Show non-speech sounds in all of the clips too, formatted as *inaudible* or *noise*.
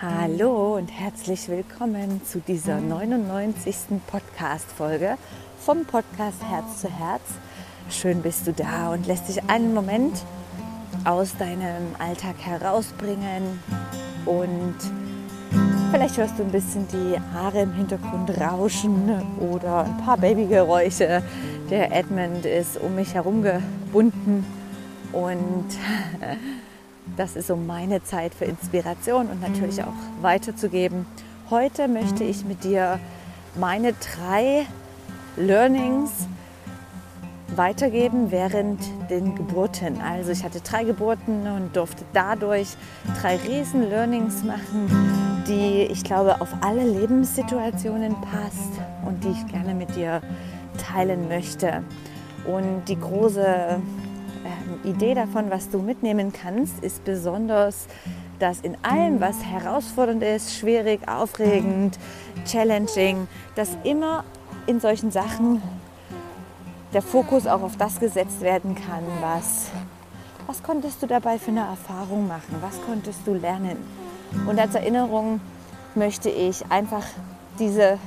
Hallo und herzlich willkommen zu dieser 99. Podcast-Folge vom Podcast Herz zu Herz. Schön bist du da und lässt dich einen Moment aus deinem Alltag herausbringen und vielleicht hörst du ein bisschen die Haare im Hintergrund rauschen oder ein paar Babygeräusche. Der Edmund ist um mich herum gebunden und *laughs* das ist so meine Zeit für Inspiration und natürlich auch weiterzugeben. Heute möchte ich mit dir meine drei Learnings weitergeben während den Geburten. Also ich hatte drei Geburten und durfte dadurch drei riesen Learnings machen, die ich glaube auf alle Lebenssituationen passt und die ich gerne mit dir teilen möchte. Und die große Idee davon, was du mitnehmen kannst, ist besonders, dass in allem, was herausfordernd ist, schwierig, aufregend, challenging, dass immer in solchen Sachen der Fokus auch auf das gesetzt werden kann, was, was konntest du dabei für eine Erfahrung machen, was konntest du lernen. Und als Erinnerung möchte ich einfach diese,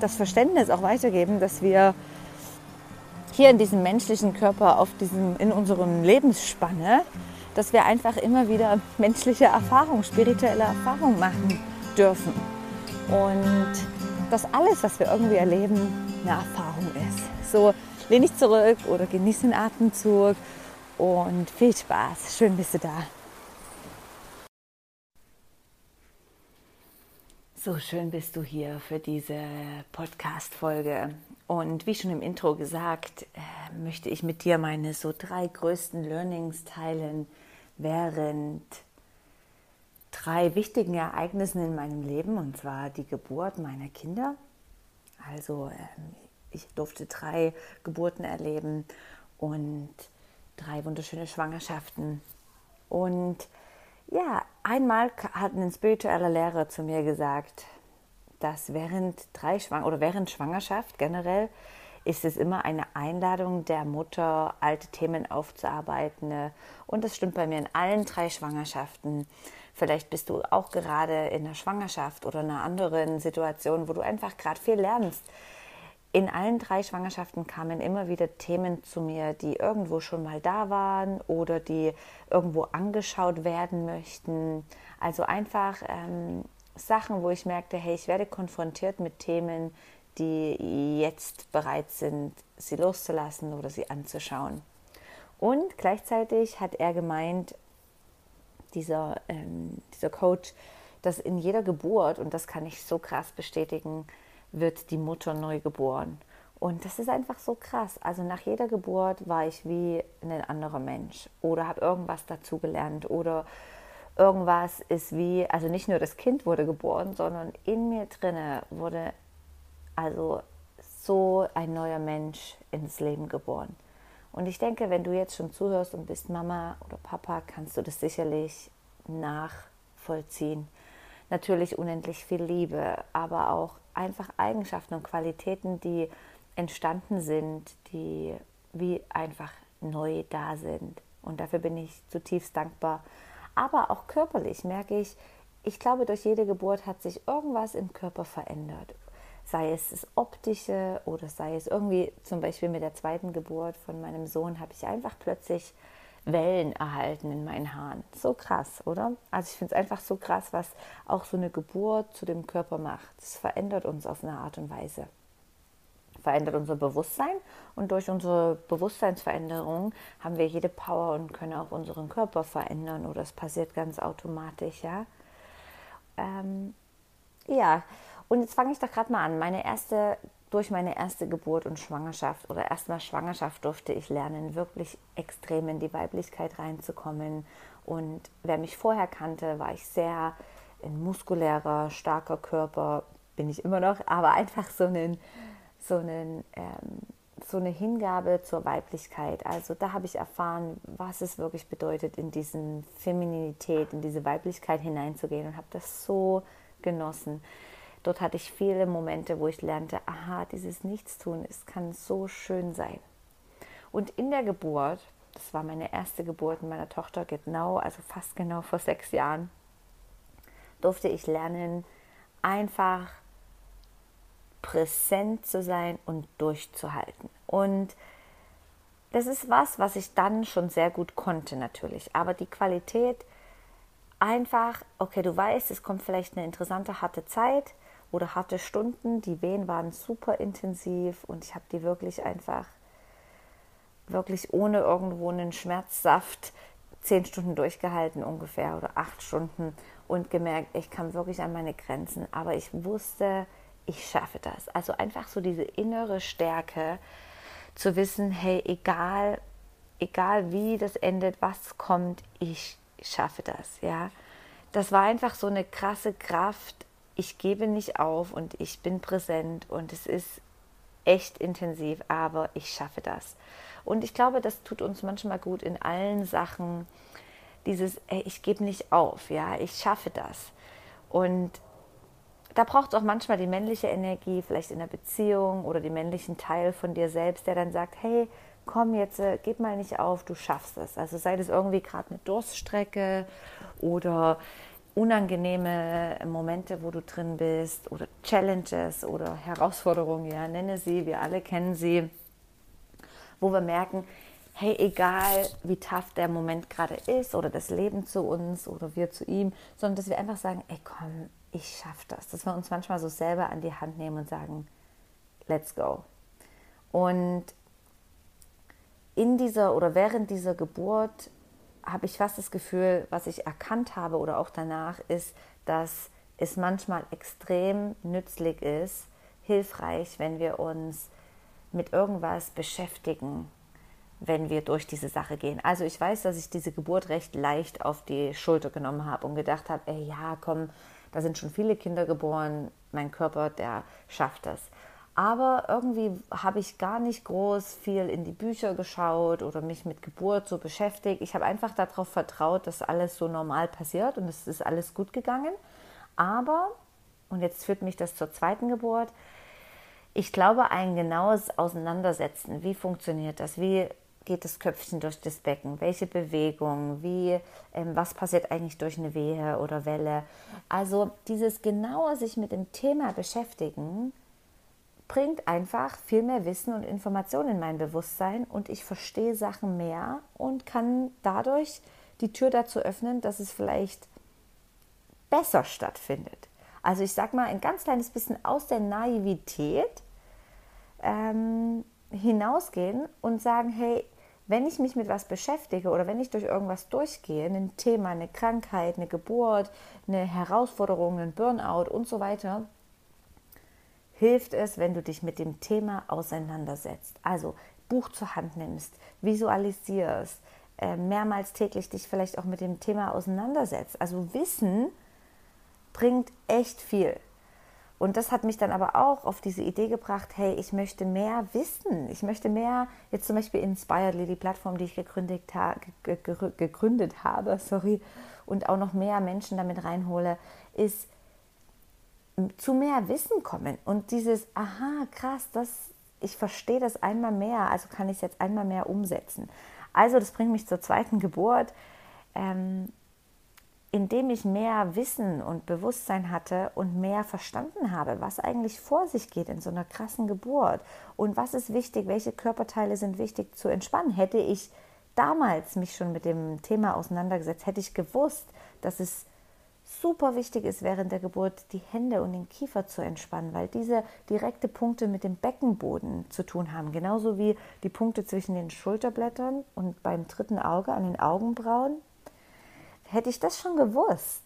das Verständnis auch weitergeben, dass wir hier in diesem menschlichen Körper, auf diesem, in unserem Lebensspanne, dass wir einfach immer wieder menschliche Erfahrungen, spirituelle Erfahrungen machen dürfen. Und dass alles, was wir irgendwie erleben, eine Erfahrung ist. So lehn dich zurück oder genieße den Atemzug und viel Spaß. Schön bist du da. So schön bist du hier für diese Podcast-Folge. Und wie schon im Intro gesagt, äh, möchte ich mit dir meine so drei größten Learnings teilen während drei wichtigen Ereignissen in meinem Leben, und zwar die Geburt meiner Kinder. Also ähm, ich durfte drei Geburten erleben und drei wunderschöne Schwangerschaften. Und ja, einmal hat ein spiritueller Lehrer zu mir gesagt, dass während drei Schwang oder während Schwangerschaft generell ist es immer eine Einladung der Mutter, alte Themen aufzuarbeiten. Und das stimmt bei mir in allen drei Schwangerschaften. Vielleicht bist du auch gerade in einer Schwangerschaft oder einer anderen Situation, wo du einfach gerade viel lernst. In allen drei Schwangerschaften kamen immer wieder Themen zu mir, die irgendwo schon mal da waren oder die irgendwo angeschaut werden möchten. Also einfach ähm, Sachen, wo ich merkte, hey, ich werde konfrontiert mit Themen, die jetzt bereit sind, sie loszulassen oder sie anzuschauen. Und gleichzeitig hat er gemeint, dieser, ähm, dieser Coach, dass in jeder Geburt, und das kann ich so krass bestätigen, wird die Mutter neu geboren. Und das ist einfach so krass. Also nach jeder Geburt war ich wie ein anderer Mensch oder habe irgendwas dazugelernt oder irgendwas ist wie, also nicht nur das Kind wurde geboren, sondern in mir drinne wurde also so ein neuer Mensch ins Leben geboren. Und ich denke, wenn du jetzt schon zuhörst und bist Mama oder Papa, kannst du das sicherlich nachvollziehen. Natürlich unendlich viel Liebe, aber auch einfach Eigenschaften und Qualitäten, die entstanden sind, die wie einfach neu da sind. Und dafür bin ich zutiefst dankbar, aber auch körperlich merke ich, ich glaube, durch jede Geburt hat sich irgendwas im Körper verändert. Sei es das Optische oder sei es irgendwie, zum Beispiel mit der zweiten Geburt von meinem Sohn, habe ich einfach plötzlich Wellen erhalten in meinen Haaren. So krass, oder? Also ich finde es einfach so krass, was auch so eine Geburt zu dem Körper macht. Es verändert uns auf eine Art und Weise verändert unser Bewusstsein und durch unsere Bewusstseinsveränderung haben wir jede Power und können auch unseren Körper verändern oder es passiert ganz automatisch, ja. Ähm, ja, und jetzt fange ich doch gerade mal an. Meine erste, durch meine erste Geburt und Schwangerschaft oder erstmal Schwangerschaft durfte ich lernen, wirklich extrem in die Weiblichkeit reinzukommen. Und wer mich vorher kannte, war ich sehr ein muskulärer, starker Körper, bin ich immer noch, aber einfach so ein so, einen, ähm, so eine Hingabe zur Weiblichkeit. Also da habe ich erfahren, was es wirklich bedeutet, in diese Femininität, in diese Weiblichkeit hineinzugehen und habe das so genossen. Dort hatte ich viele Momente, wo ich lernte, aha, dieses Nichtstun, es kann so schön sein. Und in der Geburt, das war meine erste Geburt meiner Tochter, genau, also fast genau vor sechs Jahren, durfte ich lernen, einfach präsent zu sein und durchzuhalten. Und das ist was, was ich dann schon sehr gut konnte natürlich. Aber die Qualität einfach, okay, du weißt, es kommt vielleicht eine interessante, harte Zeit oder harte Stunden. Die Wehen waren super intensiv und ich habe die wirklich einfach, wirklich ohne irgendwo einen Schmerzsaft zehn Stunden durchgehalten ungefähr oder acht Stunden und gemerkt, ich kam wirklich an meine Grenzen. Aber ich wusste, ich schaffe das. Also einfach so diese innere Stärke zu wissen, hey, egal, egal wie das endet, was kommt, ich schaffe das, ja. Das war einfach so eine krasse Kraft. Ich gebe nicht auf und ich bin präsent und es ist echt intensiv, aber ich schaffe das. Und ich glaube, das tut uns manchmal gut in allen Sachen. Dieses, ey, ich gebe nicht auf, ja, ich schaffe das. Und da braucht es auch manchmal die männliche Energie, vielleicht in der Beziehung oder den männlichen Teil von dir selbst, der dann sagt, hey, komm jetzt, äh, gib mal nicht auf, du schaffst es. Also sei das irgendwie gerade eine Durststrecke oder unangenehme Momente, wo du drin bist oder Challenges oder Herausforderungen, ja, nenne sie, wir alle kennen sie, wo wir merken, hey, egal wie tough der Moment gerade ist oder das Leben zu uns oder wir zu ihm, sondern dass wir einfach sagen, ey komm, ich schaffe das. Dass wir uns manchmal so selber an die Hand nehmen und sagen, let's go. Und in dieser oder während dieser Geburt habe ich fast das Gefühl, was ich erkannt habe oder auch danach, ist, dass es manchmal extrem nützlich ist, hilfreich, wenn wir uns mit irgendwas beschäftigen, wenn wir durch diese Sache gehen. Also ich weiß, dass ich diese Geburt recht leicht auf die Schulter genommen habe und gedacht habe, ey ja, komm, da sind schon viele Kinder geboren, mein Körper, der schafft das. Aber irgendwie habe ich gar nicht groß viel in die Bücher geschaut oder mich mit Geburt so beschäftigt. Ich habe einfach darauf vertraut, dass alles so normal passiert und es ist alles gut gegangen. Aber, und jetzt führt mich das zur zweiten Geburt, ich glaube, ein genaues Auseinandersetzen, wie funktioniert das, wie geht das Köpfchen durch das Becken, welche Bewegung, wie, ähm, was passiert eigentlich durch eine Wehe oder Welle. Also dieses genaue sich mit dem Thema beschäftigen, bringt einfach viel mehr Wissen und Informationen in mein Bewusstsein und ich verstehe Sachen mehr und kann dadurch die Tür dazu öffnen, dass es vielleicht besser stattfindet. Also ich sage mal ein ganz kleines bisschen aus der Naivität ähm, hinausgehen und sagen, hey, wenn ich mich mit was beschäftige oder wenn ich durch irgendwas durchgehe, ein Thema, eine Krankheit, eine Geburt, eine Herausforderung, ein Burnout und so weiter, hilft es, wenn du dich mit dem Thema auseinandersetzt. Also Buch zur Hand nimmst, visualisierst, äh, mehrmals täglich dich vielleicht auch mit dem Thema auseinandersetzt. Also Wissen bringt echt viel. Und das hat mich dann aber auch auf diese Idee gebracht, hey, ich möchte mehr wissen. Ich möchte mehr, jetzt zum Beispiel Inspiredly, die Plattform, die ich gegründet, ha gegründet habe, *laughs* sorry, und auch noch mehr Menschen damit reinhole, ist zu mehr Wissen kommen. Und dieses, aha, krass, das, ich verstehe das einmal mehr, also kann ich es jetzt einmal mehr umsetzen. Also das bringt mich zur zweiten Geburt. Ähm, indem ich mehr Wissen und Bewusstsein hatte und mehr verstanden habe, was eigentlich vor sich geht in so einer krassen Geburt und was ist wichtig, welche Körperteile sind wichtig zu entspannen. Hätte ich damals mich schon mit dem Thema auseinandergesetzt, hätte ich gewusst, dass es super wichtig ist, während der Geburt die Hände und den Kiefer zu entspannen, weil diese direkte Punkte mit dem Beckenboden zu tun haben, genauso wie die Punkte zwischen den Schulterblättern und beim dritten Auge an den Augenbrauen Hätte ich das schon gewusst,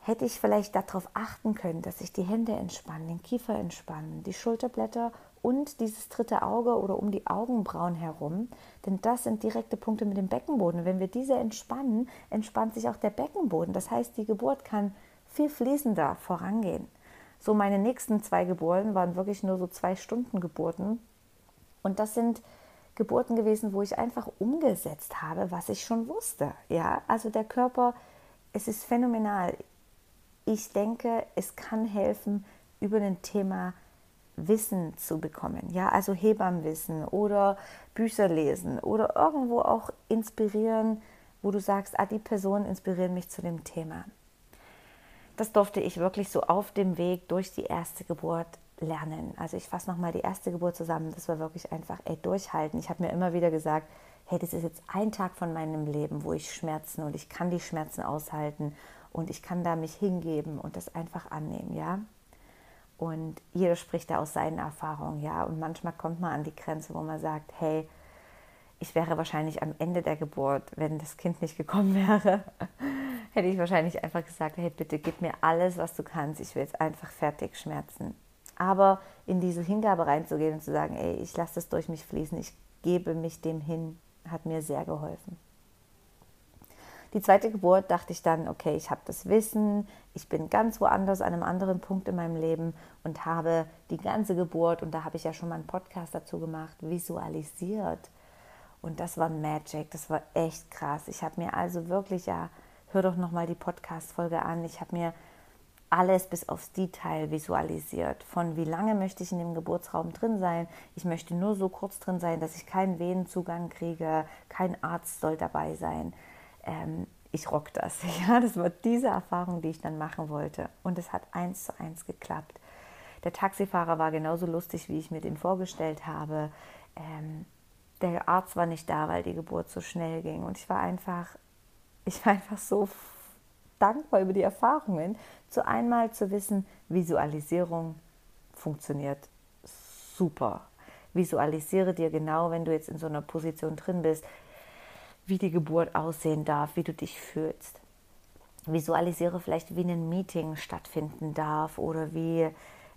hätte ich vielleicht darauf achten können, dass sich die Hände entspannen, den Kiefer entspannen, die Schulterblätter und dieses dritte Auge oder um die Augenbrauen herum. Denn das sind direkte Punkte mit dem Beckenboden. Wenn wir diese entspannen, entspannt sich auch der Beckenboden. Das heißt, die Geburt kann viel fließender vorangehen. So meine nächsten zwei Geburten waren wirklich nur so zwei Stunden Geburten. Und das sind Geburten gewesen, wo ich einfach umgesetzt habe, was ich schon wusste. Ja, also der Körper, es ist phänomenal. Ich denke, es kann helfen, über ein Thema Wissen zu bekommen. Ja, also Hebammenwissen oder Bücher lesen oder irgendwo auch inspirieren, wo du sagst, ah, die Personen inspirieren mich zu dem Thema. Das durfte ich wirklich so auf dem Weg durch die erste Geburt lernen. Also ich fasse nochmal die erste Geburt zusammen. Das war wirklich einfach, ey, durchhalten. Ich habe mir immer wieder gesagt, hey, das ist jetzt ein Tag von meinem Leben, wo ich Schmerzen und ich kann die Schmerzen aushalten und ich kann da mich hingeben und das einfach annehmen, ja. Und jeder spricht da aus seinen Erfahrungen, ja. Und manchmal kommt man an die Grenze, wo man sagt, hey, ich wäre wahrscheinlich am Ende der Geburt, wenn das Kind nicht gekommen *laughs* wäre, hätte ich wahrscheinlich einfach gesagt, hey, bitte gib mir alles, was du kannst. Ich will jetzt einfach fertig schmerzen. Aber in diese Hingabe reinzugehen und zu sagen, ey, ich lasse es durch mich fließen, ich gebe mich dem hin, hat mir sehr geholfen. Die zweite Geburt dachte ich dann, okay, ich habe das Wissen, ich bin ganz woanders an einem anderen Punkt in meinem Leben und habe die ganze Geburt, und da habe ich ja schon mal einen Podcast dazu gemacht, visualisiert. Und das war Magic, das war echt krass. Ich habe mir also wirklich, ja, hör doch nochmal die Podcast-Folge an, ich habe mir alles bis aufs Detail visualisiert. Von wie lange möchte ich in dem Geburtsraum drin sein? Ich möchte nur so kurz drin sein, dass ich keinen Venenzugang kriege. Kein Arzt soll dabei sein. Ähm, ich rock das. *laughs* Ja, das war diese Erfahrung, die ich dann machen wollte. Und es hat eins zu eins geklappt. Der Taxifahrer war genauso lustig, wie ich mir den vorgestellt habe. Ähm, der Arzt war nicht da, weil die Geburt so schnell ging. Und ich war einfach, ich war einfach so dankbar über die Erfahrungen, zu einmal zu wissen, Visualisierung funktioniert super. Visualisiere dir genau, wenn du jetzt in so einer Position drin bist, wie die Geburt aussehen darf, wie du dich fühlst. Visualisiere vielleicht, wie ein Meeting stattfinden darf oder wie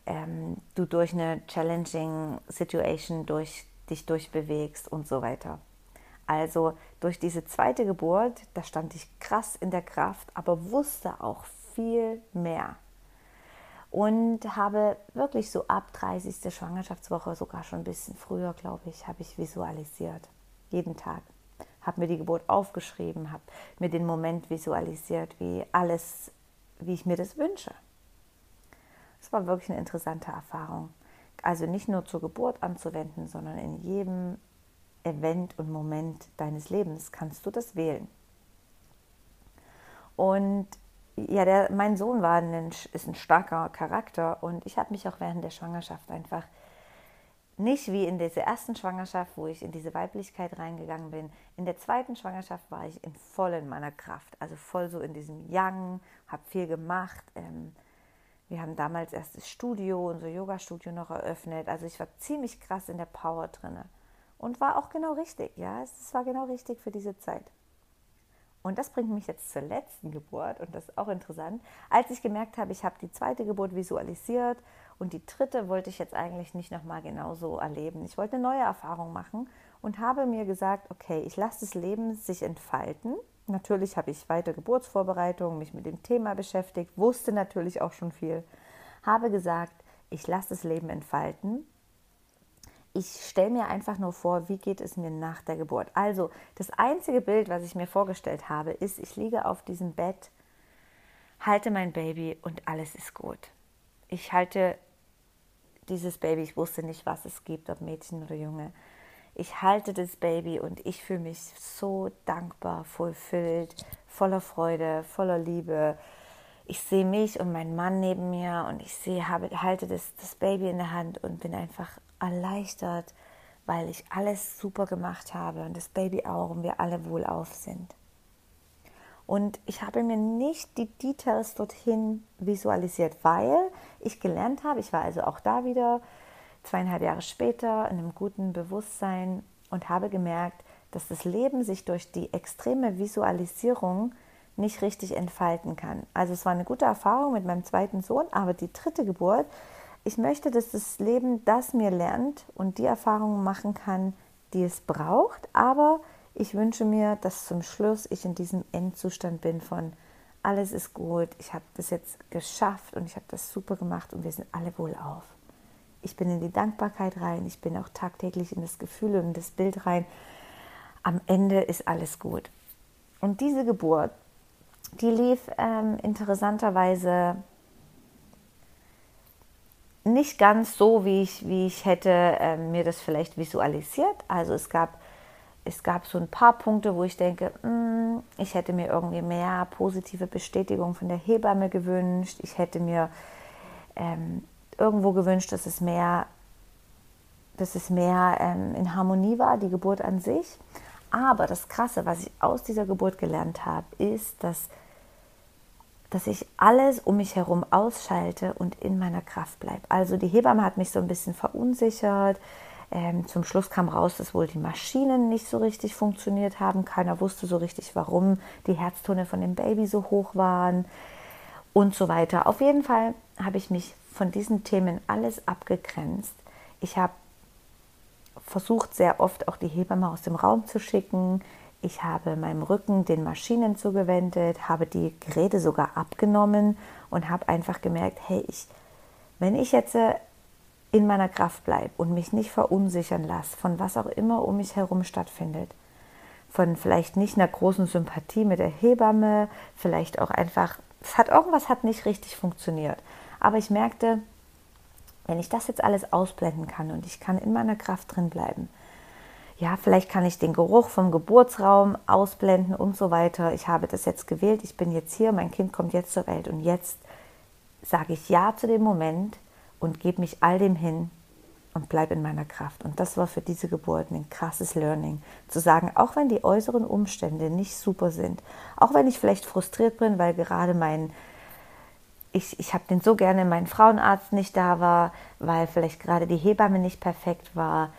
ähm, du durch eine challenging Situation durch, dich durchbewegst und so weiter. Also durch diese zweite Geburt, da stand ich krass in der Kraft, aber wusste auch viel mehr. Und habe wirklich so ab 30. Schwangerschaftswoche, sogar schon ein bisschen früher, glaube ich, habe ich visualisiert. Jeden Tag. Habe mir die Geburt aufgeschrieben, habe mir den Moment visualisiert, wie alles, wie ich mir das wünsche. Es war wirklich eine interessante Erfahrung. Also nicht nur zur Geburt anzuwenden, sondern in jedem Event und Moment deines Lebens kannst du das wählen. Und ja, der, mein Sohn war ein, ist ein starker Charakter und ich habe mich auch während der Schwangerschaft einfach nicht wie in dieser ersten Schwangerschaft, wo ich in diese Weiblichkeit reingegangen bin. In der zweiten Schwangerschaft war ich in voll in meiner Kraft, also voll so in diesem Young, habe viel gemacht. Ähm, wir haben damals erst das Studio, unser Yoga-Studio noch eröffnet. Also ich war ziemlich krass in der Power drinne. Und war auch genau richtig, ja, es war genau richtig für diese Zeit. Und das bringt mich jetzt zur letzten Geburt und das ist auch interessant. Als ich gemerkt habe, ich habe die zweite Geburt visualisiert und die dritte wollte ich jetzt eigentlich nicht nochmal genauso erleben. Ich wollte eine neue Erfahrung machen und habe mir gesagt, okay, ich lasse das Leben sich entfalten. Natürlich habe ich weiter Geburtsvorbereitungen, mich mit dem Thema beschäftigt, wusste natürlich auch schon viel. Habe gesagt, ich lasse das Leben entfalten ich stelle mir einfach nur vor, wie geht es mir nach der Geburt. Also das einzige Bild, was ich mir vorgestellt habe, ist, ich liege auf diesem Bett, halte mein Baby und alles ist gut. Ich halte dieses Baby, ich wusste nicht, was es gibt, ob Mädchen oder Junge. Ich halte das Baby und ich fühle mich so dankbar, fulfilled, voller Freude, voller Liebe. Ich sehe mich und meinen Mann neben mir und ich sehe, habe, halte das, das Baby in der Hand und bin einfach erleichtert, weil ich alles super gemacht habe und das Baby auch und wir alle wohlauf sind. Und ich habe mir nicht die Details dorthin visualisiert, weil ich gelernt habe, ich war also auch da wieder zweieinhalb Jahre später in einem guten Bewusstsein und habe gemerkt, dass das Leben sich durch die extreme Visualisierung nicht richtig entfalten kann. Also es war eine gute Erfahrung mit meinem zweiten Sohn, aber die dritte Geburt ich möchte, dass das Leben das mir lernt und die Erfahrungen machen kann, die es braucht. Aber ich wünsche mir, dass zum Schluss ich in diesem Endzustand bin von alles ist gut, ich habe das jetzt geschafft und ich habe das super gemacht und wir sind alle wohlauf. Ich bin in die Dankbarkeit rein, ich bin auch tagtäglich in das Gefühl und das Bild rein. Am Ende ist alles gut. Und diese Geburt, die lief ähm, interessanterweise nicht ganz so, wie ich, wie ich hätte äh, mir das vielleicht visualisiert. Also es gab es gab so ein paar Punkte, wo ich denke, mm, ich hätte mir irgendwie mehr positive Bestätigung von der Hebamme gewünscht. Ich hätte mir ähm, irgendwo gewünscht, dass es mehr, dass es mehr ähm, in Harmonie war, die Geburt an sich. Aber das Krasse, was ich aus dieser Geburt gelernt habe, ist, dass, dass ich alles um mich herum ausschalte und in meiner Kraft bleibe. Also die Hebamme hat mich so ein bisschen verunsichert ähm, zum Schluss kam raus, dass wohl die Maschinen nicht so richtig funktioniert haben. Keiner wusste so richtig, warum die Herztöne von dem Baby so hoch waren und so weiter. Auf jeden Fall habe ich mich von diesen Themen alles abgegrenzt. Ich habe versucht, sehr oft auch die Hebamme aus dem Raum zu schicken. Ich habe meinem Rücken den Maschinen zugewendet, habe die Geräte sogar abgenommen und habe einfach gemerkt, hey, ich, wenn ich jetzt äh, in meiner Kraft bleibe und mich nicht verunsichern lasse von was auch immer um mich herum stattfindet. Von vielleicht nicht einer großen Sympathie mit der Hebamme, vielleicht auch einfach, es hat irgendwas hat nicht richtig funktioniert. Aber ich merkte, wenn ich das jetzt alles ausblenden kann und ich kann in meiner Kraft drin bleiben, ja, vielleicht kann ich den Geruch vom Geburtsraum ausblenden und so weiter. Ich habe das jetzt gewählt, ich bin jetzt hier, mein Kind kommt jetzt zur Welt und jetzt sage ich Ja zu dem Moment, und gebe mich all dem hin und bleibe in meiner Kraft. Und das war für diese Geburt ein krasses Learning. Zu sagen, auch wenn die äußeren Umstände nicht super sind, auch wenn ich vielleicht frustriert bin, weil gerade mein, ich, ich habe den so gerne, mein Frauenarzt nicht da war, weil vielleicht gerade die Hebamme nicht perfekt war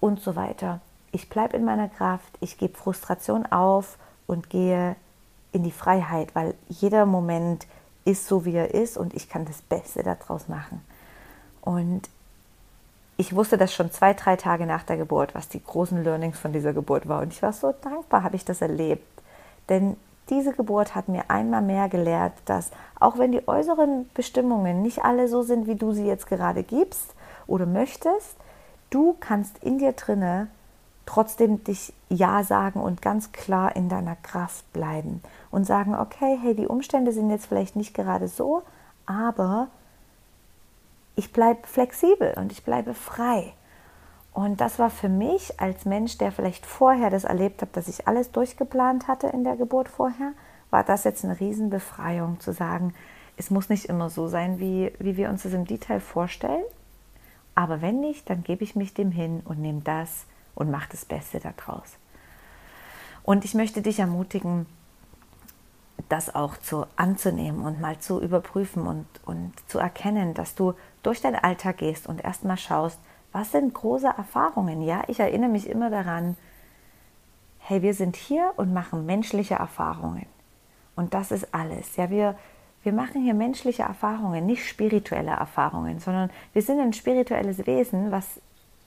und so weiter. Ich bleibe in meiner Kraft, ich gebe Frustration auf und gehe in die Freiheit, weil jeder Moment ist so, wie er ist und ich kann das Beste daraus machen. Und ich wusste das schon zwei, drei Tage nach der Geburt, was die großen Learnings von dieser Geburt war. Und ich war so dankbar, habe ich das erlebt. Denn diese Geburt hat mir einmal mehr gelehrt, dass auch wenn die äußeren Bestimmungen nicht alle so sind, wie du sie jetzt gerade gibst oder möchtest, du kannst in dir drinne trotzdem dich Ja sagen und ganz klar in deiner Kraft bleiben und sagen, okay, hey, die Umstände sind jetzt vielleicht nicht gerade so, aber ich bleibe flexibel und ich bleibe frei. Und das war für mich als Mensch, der vielleicht vorher das erlebt hat, dass ich alles durchgeplant hatte in der Geburt vorher, war das jetzt eine Riesenbefreiung zu sagen, es muss nicht immer so sein, wie, wie wir uns das im Detail vorstellen. Aber wenn nicht, dann gebe ich mich dem hin und nehme das und mache das Beste daraus. Und ich möchte dich ermutigen, das auch zu, anzunehmen und mal zu überprüfen und, und zu erkennen, dass du durch deinen Alltag gehst und erstmal schaust, was sind große Erfahrungen? Ja, ich erinnere mich immer daran, hey, wir sind hier und machen menschliche Erfahrungen. Und das ist alles. Ja, wir, wir machen hier menschliche Erfahrungen, nicht spirituelle Erfahrungen, sondern wir sind ein spirituelles Wesen, was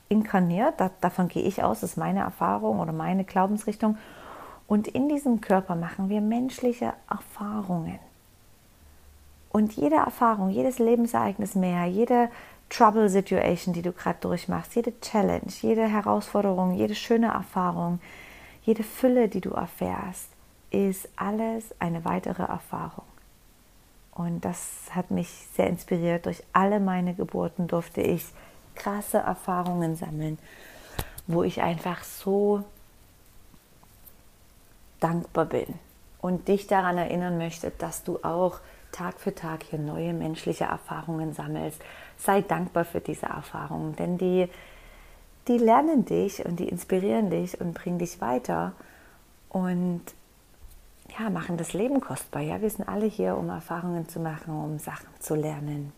inkarniert. Da, davon gehe ich aus, das ist meine Erfahrung oder meine Glaubensrichtung. Und in diesem Körper machen wir menschliche Erfahrungen. Und jede Erfahrung, jedes Lebensereignis mehr, jede Trouble Situation, die du gerade durchmachst, jede Challenge, jede Herausforderung, jede schöne Erfahrung, jede Fülle, die du erfährst, ist alles eine weitere Erfahrung. Und das hat mich sehr inspiriert. Durch alle meine Geburten durfte ich krasse Erfahrungen sammeln, wo ich einfach so dankbar bin und dich daran erinnern möchte, dass du auch Tag für Tag hier neue menschliche Erfahrungen sammelst. Sei dankbar für diese Erfahrungen, denn die, die lernen dich und die inspirieren dich und bringen dich weiter und ja, machen das Leben kostbar. Ja, wir sind alle hier, um Erfahrungen zu machen, um Sachen zu lernen.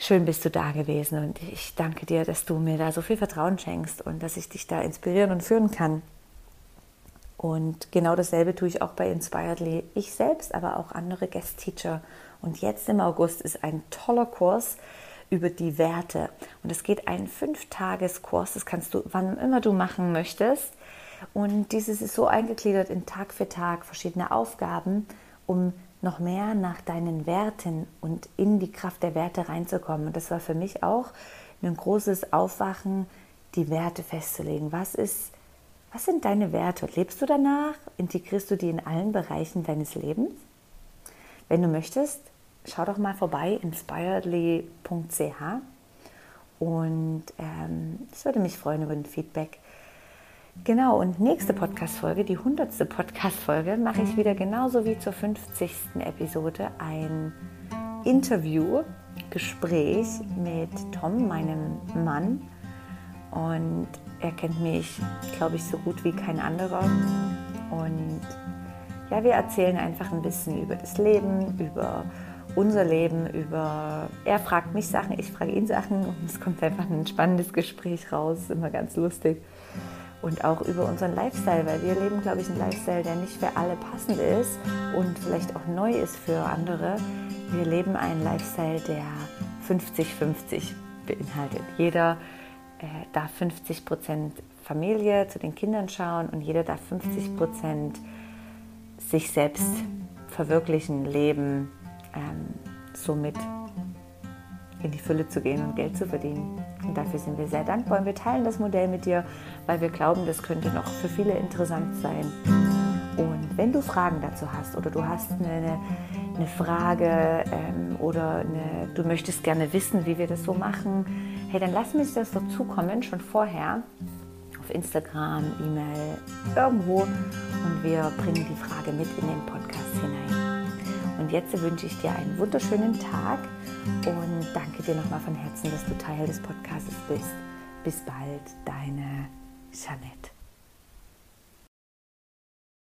Schön bist du da gewesen und ich danke dir, dass du mir da so viel Vertrauen schenkst und dass ich dich da inspirieren und führen kann. Und genau dasselbe tue ich auch bei Inspiredly. Ich selbst, aber auch andere Guest-Teacher. Und jetzt im August ist ein toller Kurs über die Werte. Und es geht ein Fünf-Tages-Kurs. Das kannst du wann immer du machen möchtest. Und dieses ist so eingegliedert in Tag für Tag verschiedene Aufgaben, um noch mehr nach deinen Werten und in die Kraft der Werte reinzukommen. Und das war für mich auch ein großes Aufwachen, die Werte festzulegen. Was ist was sind deine Werte? Lebst du danach? Integrierst du die in allen Bereichen deines Lebens? Wenn du möchtest, schau doch mal vorbei inspiredly.ch Und ähm, ich würde mich freuen über ein Feedback. Genau, und nächste Podcast-Folge, die 100. Podcast-Folge, mache ich wieder genauso wie zur 50. Episode ein Interview, Gespräch mit Tom, meinem Mann. Und er kennt mich, glaube ich, so gut wie kein anderer. Und ja, wir erzählen einfach ein bisschen über das Leben, über unser Leben, über. Er fragt mich Sachen, ich frage ihn Sachen und es kommt einfach ein spannendes Gespräch raus, immer ganz lustig. Und auch über unseren Lifestyle, weil wir leben, glaube ich, einen Lifestyle, der nicht für alle passend ist und vielleicht auch neu ist für andere. Wir leben einen Lifestyle, der 50-50 beinhaltet. Jeder äh, darf 50 Prozent Familie zu den Kindern schauen und jeder darf 50 Prozent sich selbst verwirklichen, leben, ähm, somit in die Fülle zu gehen und Geld zu verdienen. Und dafür sind wir sehr dankbar und wir teilen das Modell mit dir, weil wir glauben, das könnte noch für viele interessant sein. Und wenn du Fragen dazu hast oder du hast eine, eine Frage ähm, oder eine, du möchtest gerne wissen, wie wir das so machen, hey, dann lass mich das doch zukommen, schon vorher auf Instagram, E-Mail, irgendwo und wir bringen die Frage mit in den Podcast hinein. Und jetzt wünsche ich dir einen wunderschönen Tag und danke dir nochmal von Herzen, dass du Teil des Podcasts bist. Bis bald, deine Jeanette.